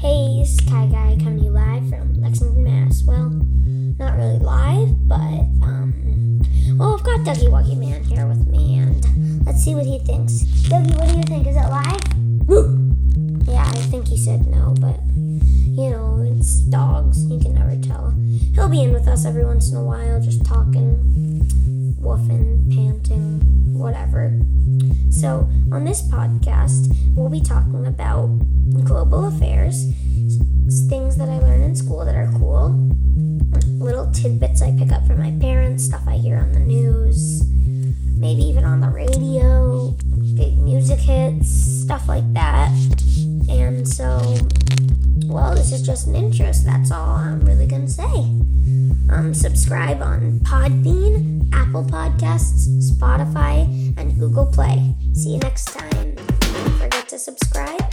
coming to you live from Lexington, Mass. Well, not really live, but um, well, I've got Dougie Wuggy Man here with me, and let's see what he thinks. Dougie, what do you think? Is it live? yeah, I think he said no, but you know, it's dogs. You can never tell. He'll be in with us every once in a while, just talking, So, on this podcast, we'll be talking about global affairs, things that I learn in school that are cool, little tidbits I pick up from my parents, stuff I hear on the news, maybe even on the radio, big music hits, stuff like that. And so, this is just an intro, so that's all I'm really gonna say. Um, subscribe on Podbean, Apple Podcasts, Spotify, and Google Play. See you next time. Don't forget to subscribe